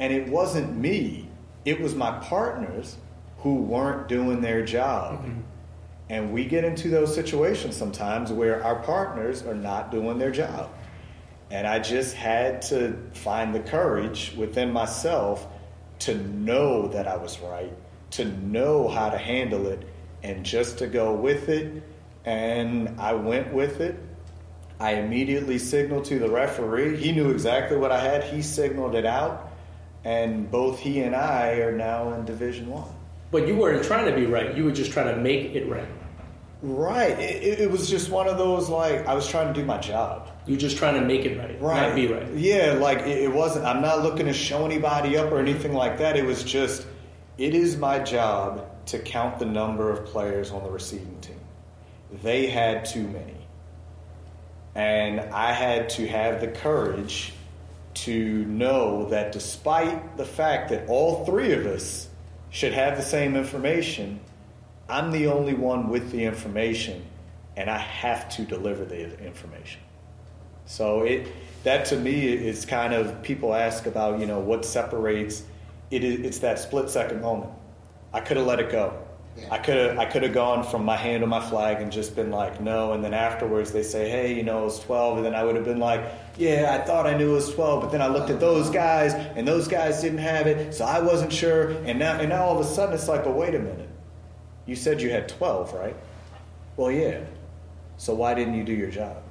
S2: And it wasn't me, it was my partners who weren't doing their job. Mm-hmm. And we get into those situations sometimes where our partners are not doing their job. And I just had to find the courage within myself to know that I was right, to know how to handle it, and just to go with it. And I went with it. I immediately signaled to the referee. He knew exactly what I had. He signaled it out. And both he and I are now in Division One.
S1: But you weren't trying to be right. You were just trying to make it right.
S2: Right. It, it- it was just one of those like I was trying to do my job.
S1: You're just trying to make it right,
S2: Right.
S1: not be right.
S2: Yeah, like it, it wasn't. I'm not looking to show anybody up or anything like that. It was just, it is my job to count the number of players on the receiving team. They had too many. And I had to have the courage to know that despite the fact that all three of us should have the same information, I'm the only one with the information, and I have to deliver the information. So it that to me is kind of people ask about you know what separates it is it's that split second moment. I could have let it go.
S4: Yeah.
S2: I could have I could have gone from my hand on my flag and just been like no, and then afterwards they say hey you know it was twelve, and then I would have been like yeah I thought I knew it was twelve, but then I looked at those guys and those guys didn't have it, so I wasn't sure, and now and now all of a sudden it's like but wait a minute, you said you had twelve right? Well yeah, so why didn't you do your job?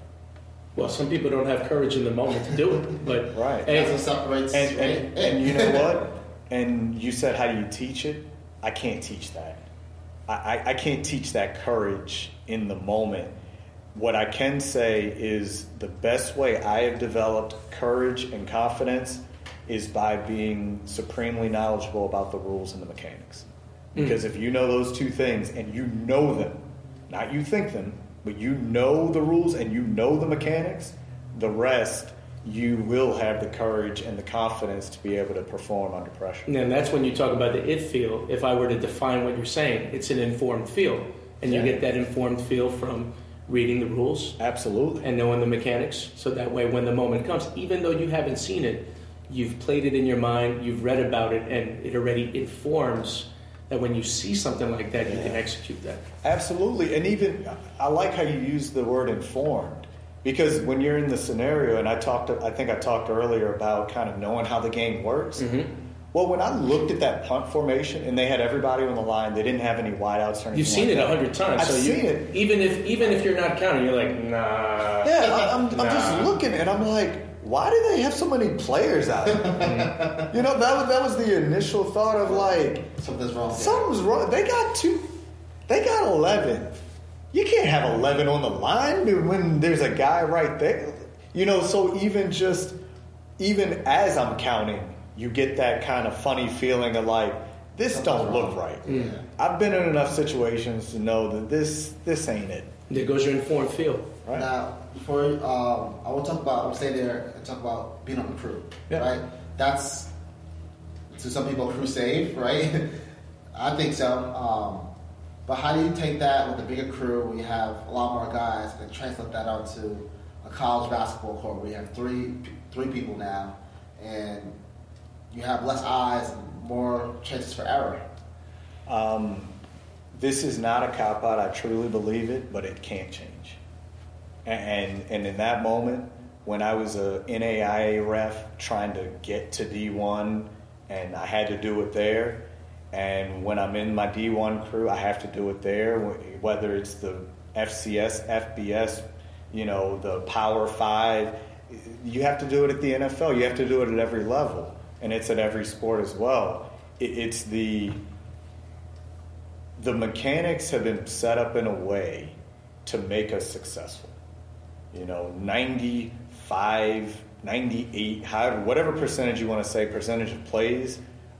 S1: Well, some people don't have courage in the moment to do it, but
S2: Right.
S1: Hey,
S4: That's what separates.
S2: And,
S4: right?
S2: and, and you know what? And you said, how do you teach it? I can't teach that. I, I, I can't teach that courage in the moment. What I can say is the best way I have developed courage and confidence is by being supremely knowledgeable about the rules and the mechanics. Hmm. Because if you know those two things and you know them, not you think them, but you know the rules and you know the mechanics, the rest you will have the courage and the confidence to be able to perform under pressure.
S1: And that's when you talk about the it feel. If I were to define what you're saying, it's an informed feel. And
S2: Yeah.
S1: you get that informed feel from reading the rules
S2: Absolutely.
S1: and knowing the mechanics. So that way, when the moment comes, even though you haven't seen it, you've played it in your mind, you've read about it, and it already informs that when you see something like that, you can execute that.
S2: Absolutely. And even, I like how you use the word informed. Because when you're in the scenario, and I talked, I think I talked earlier about kind of knowing how the game works.
S1: Mm-hmm.
S2: Well, when I looked at that punt formation and they had everybody on the line, they didn't have any wideouts or anything.
S1: You've seen
S2: like
S1: it a hundred times.
S2: I've
S1: so you,
S2: seen it.
S1: Even if even if you're not counting, you're like, nah.
S2: Yeah, I, I'm, I'm just looking and I'm like, why do they have so many players out? there? you know, that was that was the initial thought of like,
S4: Something's wrong.
S2: something's wrong. They got two, they got eleven. You can't have eleven on the line when there's a guy right there. You know, so even just even as I'm counting, you get that kind of funny feeling of like, this don't look right. Yeah. I've been in enough situations to know that this this ain't it.
S1: There goes your informed feel.
S2: Right.
S4: Now, before um, I want to talk about, I'll stay there and talk about being on the crew,
S2: Yeah.
S4: right? That's to some people crusade, right? I think so. Um, but how do you take that with a bigger crew We have a lot more guys and translate that onto a college basketball court We have three three people now, and you have less eyes and more chances for error?
S2: Um, this is not a cop out. I truly believe it, but it can't change. And and in that moment, when I was a NAIA ref trying to get to D1, and I had to do it there, and when I'm in my D1 crew, I have to do it there. Whether it's the FCS, FBS, you know, the Power Five, you have to do it at the NFL. You have to do it at every level, and it's at every sport as well. It's the the mechanics have been set up in a way to make us successful. You know, 95, 98, however, whatever percentage you want to say, percentage of plays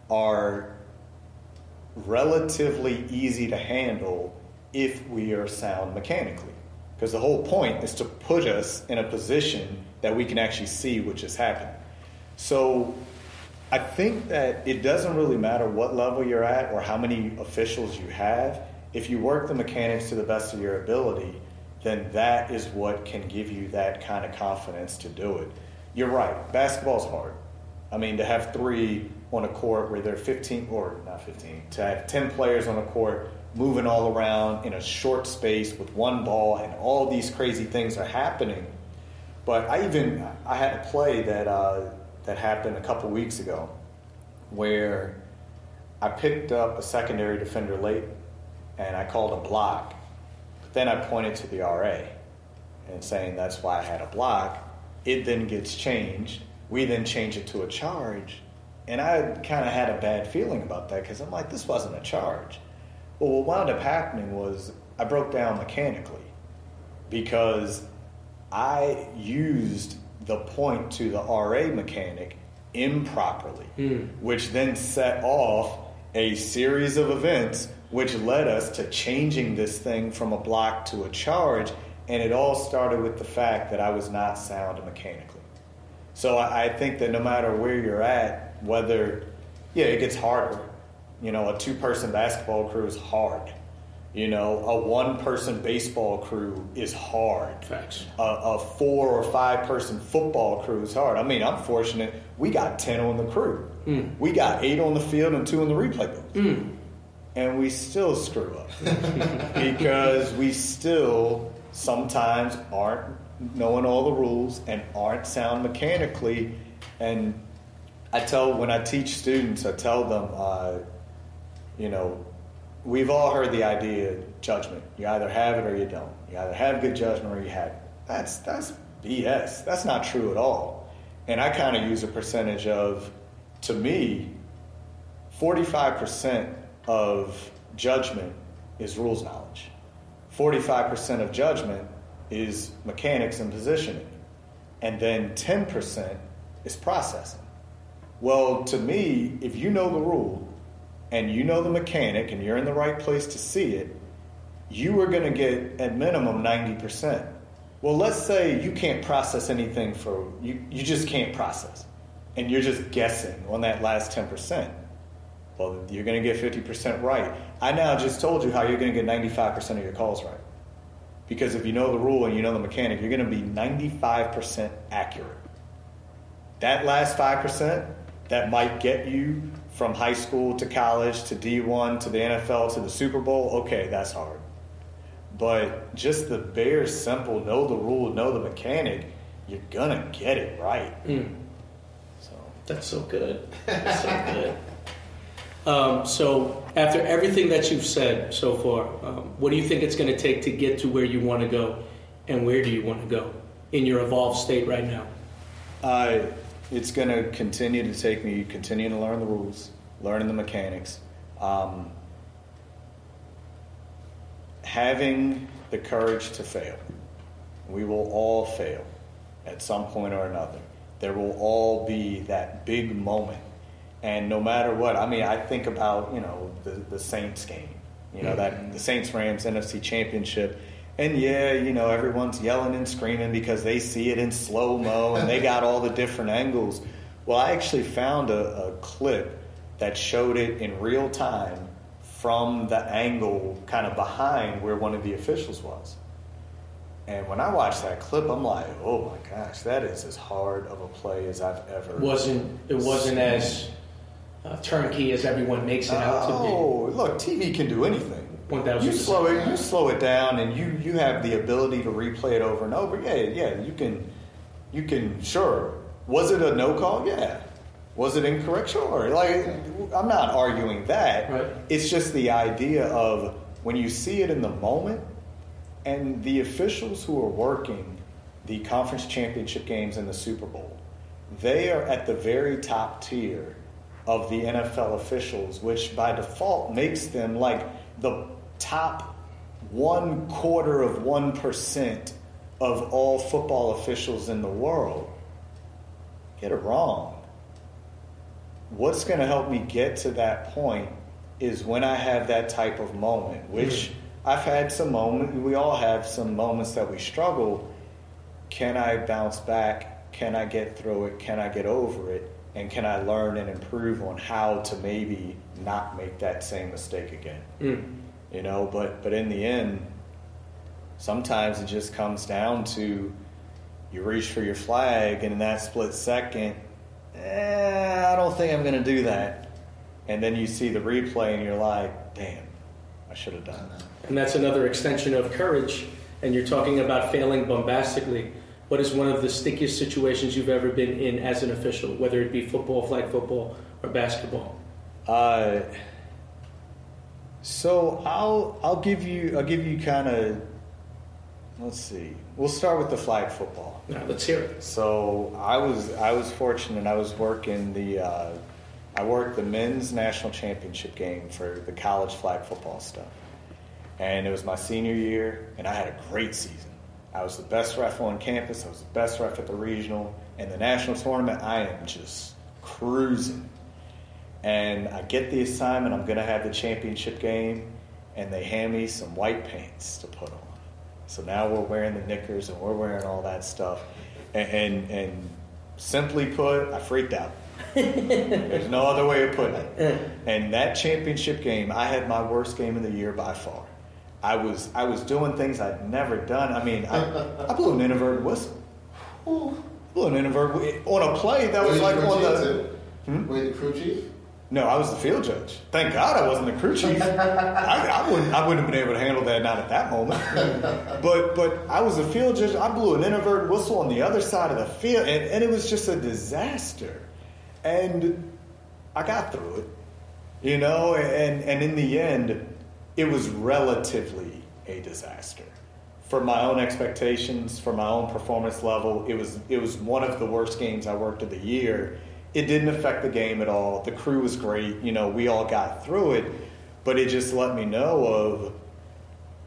S2: are relatively easy to handle if we are sound mechanically. Because the whole point is to put us in a position that we can actually see which is happening. So I think that it doesn't really matter what level you're at or how many officials you have. If you work the mechanics to the best of your ability, then that is what can give you that kind of confidence to do it. You're right, basketball's hard. I mean, to have three on a court where there are 15, or not 15, to have 10 players on a court moving all around in a short space with one ball and all these crazy things are happening. But I even I had a play that uh, that happened a couple weeks ago where I picked up a secondary defender late and I called a block. Then I pointed to the RA and saying that's why I had a block. It then gets changed. We then change it to a charge. And I kind of had a bad feeling about that because I'm like, this wasn't a charge. Well, what wound up happening was I broke down mechanically because I used the point to the RA mechanic improperly, hmm. which then set off a series of events which led us to changing this thing from a block to a charge. And it all started with the fact that I was not sound mechanically. So I, I think that no matter where you're at, whether, yeah, it gets harder. You know, a two person basketball crew is hard. You know, a one person baseball crew is hard.
S1: Facts.
S2: A, a four or five person football crew is hard. I mean, I'm fortunate we got 10 on the crew. Hmm. We got eight on the field and two in the replay booth. Hmm. And we still screw up because we still sometimes aren't knowing all the rules and aren't sound mechanically. And I tell, when I teach students, I tell them, uh, you know, we've all heard the idea of judgment. You either have it or you don't. You either have good judgment or you have That's that's BS. That's not true at all. And I kind of use a percentage of, to me, 45% of judgment is rules knowledge. 45% of judgment is mechanics and positioning. And then 10% is processing. Well, to me, if you know the rule and you know the mechanic and you're in the right place to see it, you are going to get at minimum 90%. Well, let's say you can't process anything for, you, you just can't process. And you're just guessing on that last 10%. Well, you're going to get 50% right. I now just told you how you're going to get 95% of your calls right. Because if you know the rule and you know the mechanic, you're going to be 95% accurate. That last 5% that might get you from high school to college to D1 to the NFL to the Super Bowl, okay, that's hard. But just the bare simple know the rule, know the mechanic, you're going to get it right. Hmm. So.
S1: That's so good. That's so good. Um, so, after everything that you've said so far, um, what do you think it's going to take to get to where you want to go, and where do you want to go in your evolved state right now?
S2: It's going to continue to take me continuing to learn the rules, learning the mechanics, um, having the courage to fail. We will all fail at some point or another. There will all be that big moment. And no matter what, I mean, I think about, you know, the, the Saints game, you know, that mm-hmm. the Saints Rams NFC Championship. And yeah, you know, everyone's yelling and screaming because they see it in slow mo and they got all the different angles. Well, I actually found a, a clip that showed it in real time from the angle kind of behind where one of the officials was. And when I watched that clip, I'm like, oh my gosh, that is as hard of a play as I've ever.
S1: wasn't it wasn't as uh, turnkey as everyone makes it out to be.
S2: Oh, look, TV can do anything.
S1: 1000%.
S2: You slow it, you slow it down, and you you have the ability to replay it over and over. Yeah, yeah, you can, you can. Sure, was it a no call? Yeah. Was it incorrect? Sure. Like, I'm not arguing that.
S1: Right.
S2: It's just the idea of when you see it in the moment, and the officials who are working the conference championship games and the Super Bowl, they are at the very top tier of the NFL officials, which by default makes them like the top one quarter of one percent of all football officials in the world. Get it wrong. What's going to help me get to that point is when I have that type of moment, which hmm. I've had some moments, we all have some moments that we struggle. Can I bounce back? Can I get through it? Can I get over it? And can I learn and improve on how to maybe not make that same mistake again? You know, but but in the end, sometimes it just comes down to you reach for your flag, and in that split second, eh, I don't think I'm going to do that. And then you see the replay, and you're like, damn, I should have done that.
S1: And that's another extension of courage. And you're talking about failing bombastically. What is one of the stickiest situations you've ever been in as an official, whether it be football, flag football, or basketball?
S2: Uh, so I'll I'll give you I'll give you kind of let's see. We'll start with the flag football.
S1: Now, let's hear it.
S2: So I was I was fortunate. I was working the uh, I worked the men's national championship game for the college flag football stuff, and it was my senior year, and I had a great season. I was the best ref on campus. I was the best ref at the regional and the national tournament. I am just cruising, and I get the assignment. I'm going to have the championship game, and they hand me some white pants to put on. So now we're wearing the knickers and we're wearing all that stuff. And, and, and simply put, I freaked out. There's no other way of putting it. Uh. And that championship game, I had my worst game of the year by far. I was I was doing things I'd never done. I mean, I, I blew an inadvertent whistle. Blew an inadvertent on a play that was
S4: Were
S2: like on the.
S4: too? Hmm? Were you the crew chief?
S2: No, I was the field judge. Thank God I wasn't the crew chief. I, I wouldn't. I wouldn't have been able to handle that not at that moment. but but I was the field judge. I blew an inadvertent whistle on the other side of the field, and, and it was just a disaster. And I got through it, you know. And and in the end, it was relatively a disaster for my own expectations, for my own performance level. It was it was one of the worst games I worked of the year. It didn't affect the game at all. The crew was great. You know, we all got through it, but it just let me know of,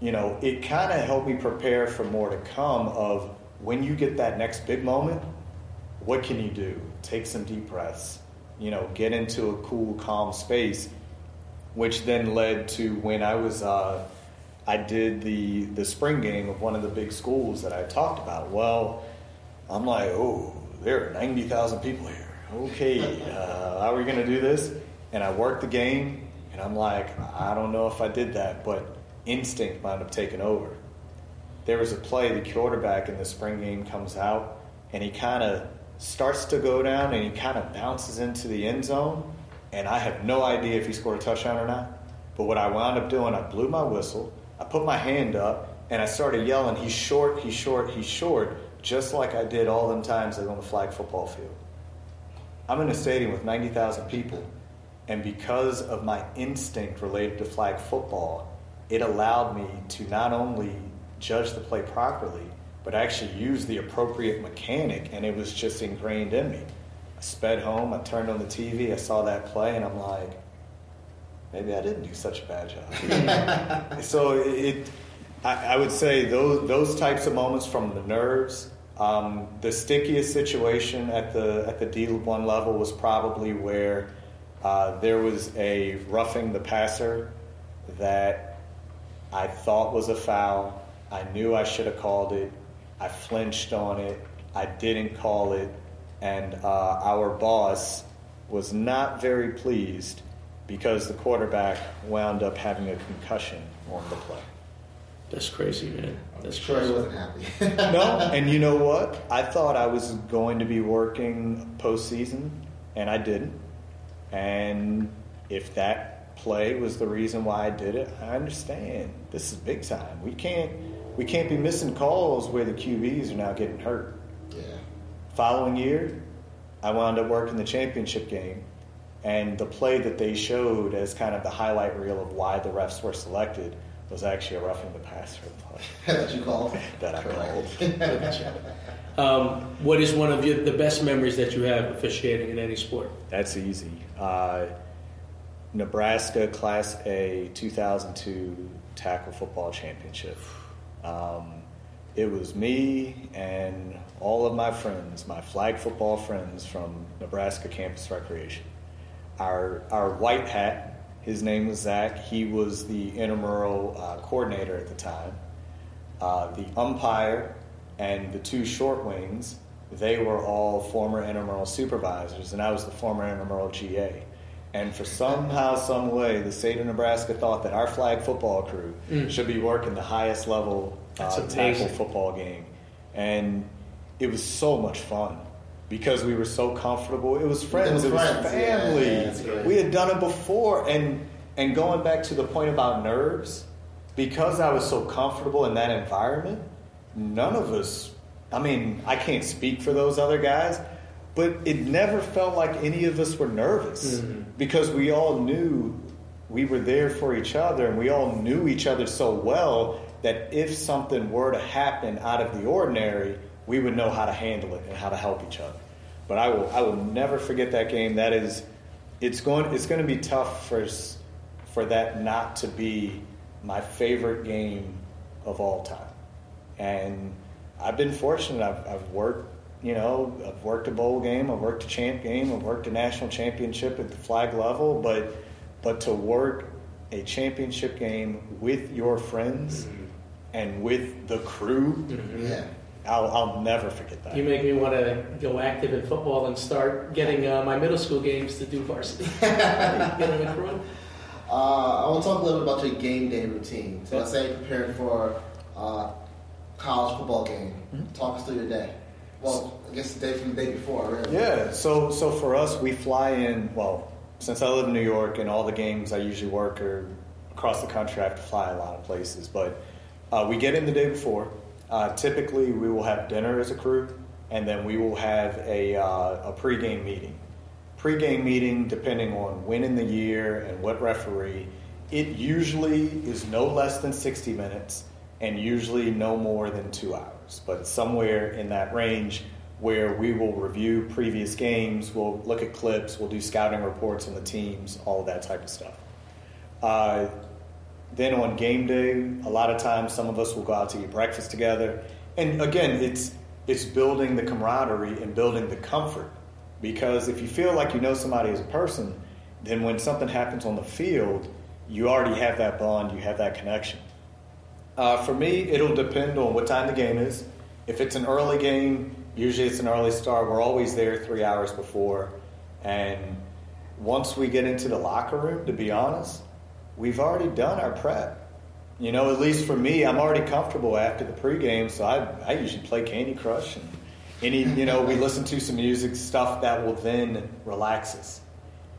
S2: you know, it kind of helped me prepare for more to come. Of when you get that next big moment, what can you do? Take some deep breaths. You know, get into a cool, calm space, which then led to when I was. Uh, I did the the spring game of one of the big schools that I talked about. Well, I'm like, oh, there are ninety thousand people here. Okay, uh, how are we going to do this? And I worked the game, and I'm like, I don't know if I did that, but instinct wound up taking over. There was a play, the quarterback in the spring game comes out, and he kind of starts to go down, and he kind of bounces into the end zone, and I have no idea if he scored a touchdown or not. But what I wound up doing, I blew my whistle, I put my hand up, and I started yelling, he's short, he's short, he's short, just like I did all them times on the flag football field. I'm in a stadium with 90,000 people, and because of my instinct related to flag football, it allowed me to not only judge the play properly, but actually use the appropriate mechanic, and it was just ingrained in me. I sped home, I turned on the TV, I saw that play, and I'm like, maybe I didn't do such a bad job. so it, I, I would say those those types of moments from the nerves. Um, the stickiest situation at the at the D one level was probably where uh, there was a roughing the passer that I thought was a foul. I knew I should have called it. I flinched on it. I didn't call it, and uh, our boss was not very pleased because the quarterback wound up having a concussion on the play.
S1: That's crazy, man.
S4: I'm
S1: That's
S4: sure he
S1: crazy.
S4: wasn't happy.
S2: No, and you know what? I thought I was going to be working postseason, and I didn't. And if that play was the reason why I did it, I understand. This is big time. We can't we can't be missing calls where the QBs are now getting hurt.
S4: Yeah.
S2: Following year, I wound up working the championship game, and the play that they showed as kind of the highlight reel of why the refs were selected was actually a roughing the passer play
S4: that you called.
S2: that I called.
S1: Um, what is one of your, the best memories that you have officiating in any sport?
S2: That's easy. Uh, Nebraska Class A 2002 Tackle Football Championship. Um, it was me and all of my friends, my flag football friends from Nebraska Campus Recreation. Our, our white hat, his name was Zach, he was the intramural uh, coordinator at the time. Uh, the umpire and the two short wings, they were all former intramural supervisors, and I was the former intramural GA. And for somehow, some way, the state of Nebraska thought that our flag football crew should be working the highest level uh, tackle football game, and it was so much fun because we were so comfortable. It was friends,
S4: It
S2: it
S4: was
S2: was,
S4: friends, yeah,
S2: family.
S4: yeah, great.
S2: we had done it before, and and going back to the point about nerves, because I was so comfortable in that environment, none of us. I mean, I can't speak for those other guys, but it never felt like any of us were nervous mm-hmm. because we all knew we were there for each other and we all knew each other so well that if something were to happen out of the ordinary, we would know how to handle it and how to help each other. But I will I will never forget that game. That is it's going it's going to be tough for for that not to be my favorite game of all time. And I've been fortunate. I've, I've worked, you know, I've worked a bowl game, I've worked a champ game, I've worked a national championship at the flag level, but but to work a championship game with your friends mm-hmm. and with the crew, mm-hmm.
S4: Yeah.
S2: I'll, I'll never forget that.
S1: You make me want to go active in football and start getting uh, my middle school games to do varsity. Getting a crew.
S4: Uh, I want to talk a little bit about your game day routine. So let's say you're preparing for uh, college football game. Talk us through your day. Well, I guess the day from the day before, really.
S2: Yeah, so so for us, we fly in. Well, since I live in New York and all the games I usually work are across the country, I have to fly a lot of places. But uh, we get in the day before. Uh, typically, we will have dinner as a crew, and then we will have a uh, a pregame meeting. Pregame meeting, depending on when in the year and what referee, it usually is no less than sixty minutes, and usually no more than two hours. But somewhere in that range where we will review previous games, we'll look at clips, we'll do scouting reports on the teams, all that type of stuff. Uh, then on game day, a lot of times some of us will go out to eat breakfast together. And again, it's it's building the camaraderie and building the comfort. Because if you feel like you know somebody as a person, then when something happens on the field, you already have that bond, you have that connection. Uh, for me, it'll depend on what time the game is. If it's an early game, usually it's an early start. We're always there three hours before. And once we get into the locker room, to be honest, we've already done our prep. You know, at least for me, I'm already comfortable after the pregame, so I, I usually play Candy Crush and any, you know, we listen to some music, stuff that will then relax us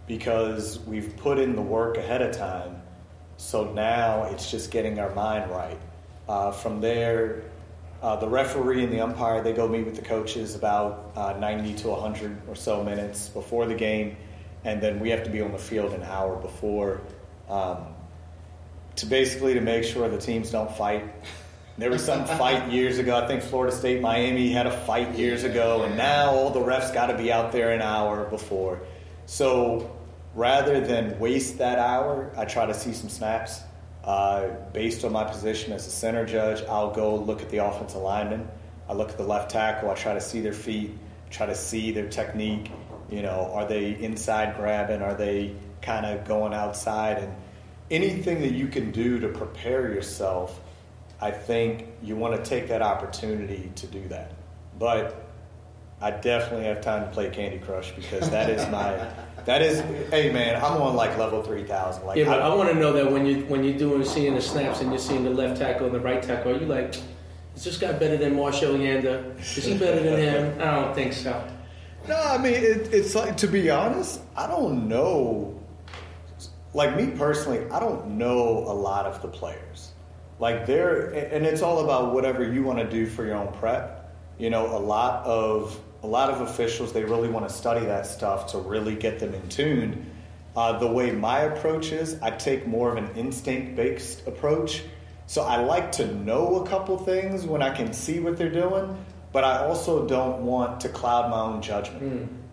S2: because we've put in the work ahead of time. So now it's just getting our mind right. Uh, from there, uh, the referee and the umpire they go meet with the coaches about uh, 90 to 100 or so minutes before the game, and then we have to be on the field an hour before um, to basically to make sure the teams don't fight. There was some fight years ago. I think Florida State, Miami had a fight years ago, and now all the refs got to be out there an hour before. So rather than waste that hour, I try to see some snaps. Uh, based on my position as a center judge, I'll go look at the offensive lineman. I look at the left tackle. I try to see their feet, try to see their technique. You know, are they inside grabbing? Are they kind of going outside? And anything that you can do to prepare yourself, I think you want to take that opportunity to do that. But I definitely have time to play Candy Crush because that is my that is hey man, I'm on like level three thousand. Like
S1: Yeah, but
S2: I,
S1: I want to know that when you when you're doing seeing the snaps and you're seeing the left tackle and the right tackle, are you like, is this guy better than Marshall Yanda? Is he better than him? I don't think so.
S2: No, I mean it, it's like to be honest, I don't know. Like me personally, I don't know a lot of the players. Like they're, and it's all about whatever you want to do for your own prep. You know, a lot of a lot of officials they really want to study that stuff to really get them in tune. Uh, the way my approach is, I take more of an instinct based approach. So I like to know a couple things when I can see what they're doing, but I also don't want to cloud my own judgment.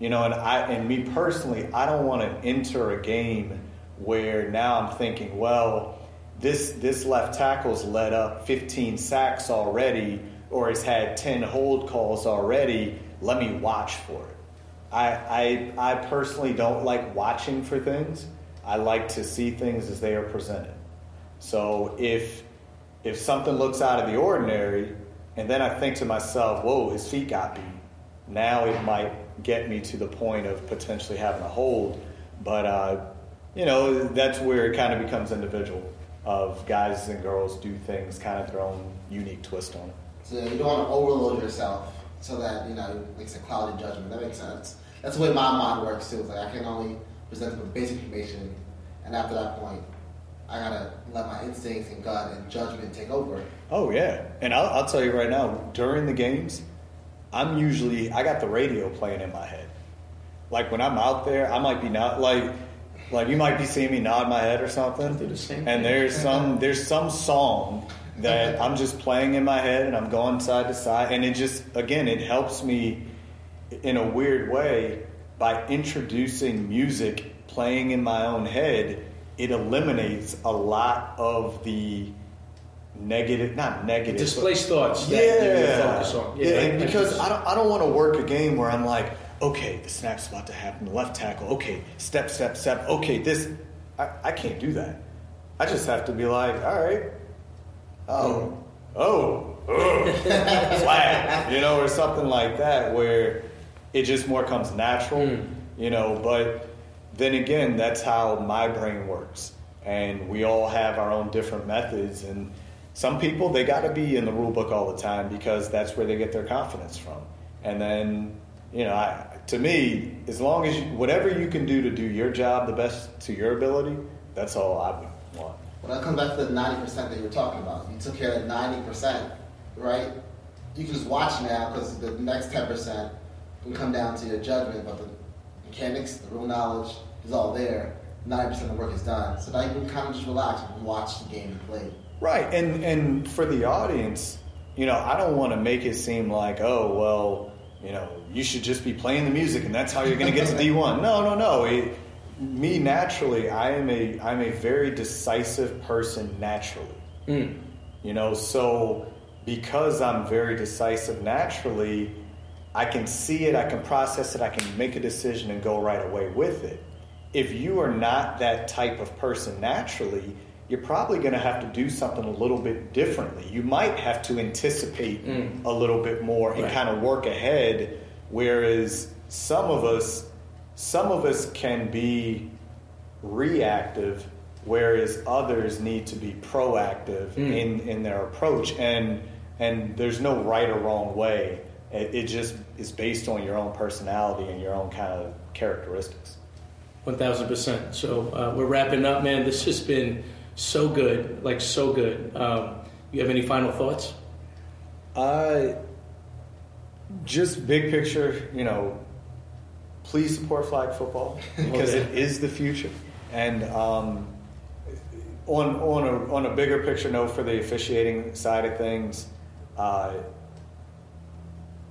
S2: You know, and I and me personally, I don't want to enter a game where now I'm thinking, well, this this left tackle's led up 15 sacks already, or has had 10 hold calls already. Let me watch for it. I, I, I personally don't like watching for things. I like to see things as they are presented. So if if something looks out of the ordinary, and then I think to myself, "Whoa, his feet got beat," now it might get me to the point of potentially having a hold. But uh, you know, that's where it kind of becomes individual. Of guys and girls do things kind of their own unique twist on it.
S4: So you don't want to overload yourself so that, you know, it makes a clouded judgment. That makes sense. That's the way my mind works too. It's like I can only present them with basic information, and after that point, I gotta let my instincts and gut and judgment take over.
S2: Oh yeah, and I'll, I'll tell you right now. During the games, I'm usually I got the radio playing in my head. Like when I'm out there, I might be not like like you might be seeing me nod my head or something.
S1: do the same
S2: and there's some there's some song that I'm just playing in my head and I'm going side to side, and it just again it helps me in a weird way by introducing music playing in my own head. It eliminates a lot of the negative, not negative,
S1: Displaced thoughts
S2: yeah,
S1: you focus on.
S2: yeah, and
S1: I
S2: because I don't, I don't want to work a game where I'm like, okay, the snap's about to happen, the left tackle, okay, step, step, step, okay, this, I, I can't do that. I just have to be like, all right, oh, oh, oh ugh, flag, you know, or something like that, where it just more comes natural, hmm. you know. But then again, that's how my brain works, and we all have our own different methods. And some people they got to be in the rule book all the time because that's where they get their confidence from. And then, you know, I, to me, as long as you, whatever you can do to do your job the best to your ability, that's all I would want.
S4: When I come back to the ninety percent that you were talking about, you took care of ninety percent, right? You can just watch now because the next ten percent can come down to your judgment, but the mechanics, the real knowledge is all there. Ninety percent of the work is done, so now you can kind of just relax and watch the game you played.
S2: Right, and and for the audience, you know, I don't want to make it seem like, oh, well, you know, you should just be playing the music and that's how you're going to get to D1. No, no, no. It, me naturally, I am a I'm a very decisive person naturally. Mm. You know, so because I'm very decisive naturally, I can see it, I can process it, I can make a decision and go right away with it. If you are not that type of person naturally, you're probably going to have to do something a little bit differently. You might have to anticipate mm. a little bit more and
S1: Right.
S2: kind of work ahead whereas some of us some of us can be reactive whereas others need to be proactive in, in their approach and and there's no right or wrong way it, it just is based on your own personality and your own kind of characteristics
S1: One thousand percent. So uh, we're wrapping up, man. This has been so good, like so good. Um, you have any final thoughts?
S2: Uh, just big picture, you know, please support flag football because
S1: Okay.
S2: it is the future. And um, on on a on a bigger picture note for the officiating side of things, uh,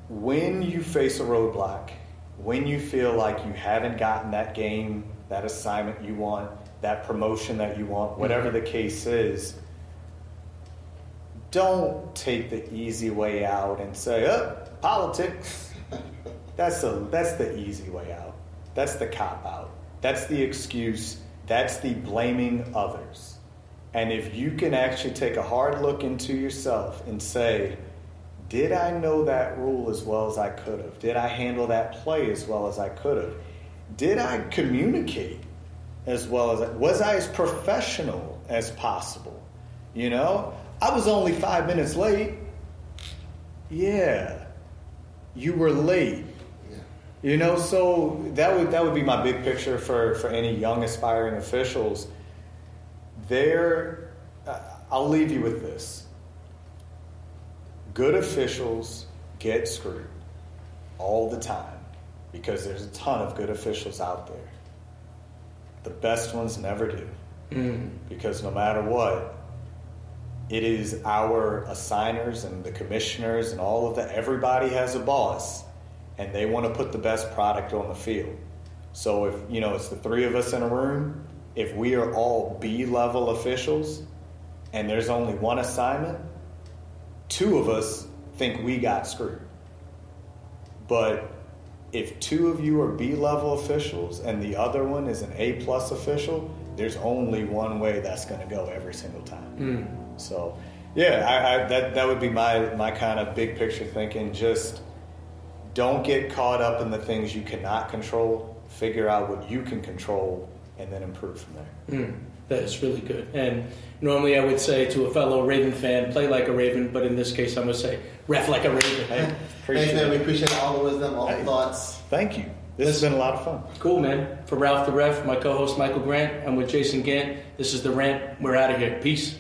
S2: when you face a roadblock, when you feel like you haven't gotten that game, that assignment you want, that promotion that you want, whatever the case is, don't take the easy way out and say, "Oh, politics." that's the that's the easy way out. That's the cop out. That's the excuse. That's the blaming others. And if you can actually take a hard look into yourself and say, did I know that rule as well as I could have? Did I handle that play as well as I could have? Did I communicate as well as I, was I as professional as possible? You know, I was only five minutes late. Yeah, you were late.
S4: Yeah.
S2: You know, so that would that would be my big picture for for any young aspiring officials. There, I'll leave you with this: good officials get screwed all the time because there's a ton of good officials out there. The best ones never do mm. because no matter what, it is our assigners and the commissioners and all of that. Everybody has a boss, and they want to put the best product on the field. So if you know it's the three of us in a room, if we are all B level officials, and there's only one assignment, two of us think we got screwed. But if two of you are B level officials and the other one is an A plus official, there's only one way that's going to go every single time. Hmm. So, yeah, I, I, that that would be my my kind of big picture thinking. Just don't get caught up in the things you cannot control. Figure out what you can control, and then improve from there.
S1: Mm, that is really good. And normally I would say to a fellow Raven fan, play like a Raven, but in this case I'm going to say, ref like a Raven.
S2: Hey, appreciate
S4: Thanks, man. We appreciate all the wisdom, all
S2: Hey.
S4: the thoughts.
S2: Thank you. This has been a lot of fun.
S1: Cool, man. For Ralph the Ref, my co host Michael Grant, I'm with Jason Gant. This is The Rant. We're out of here. Peace.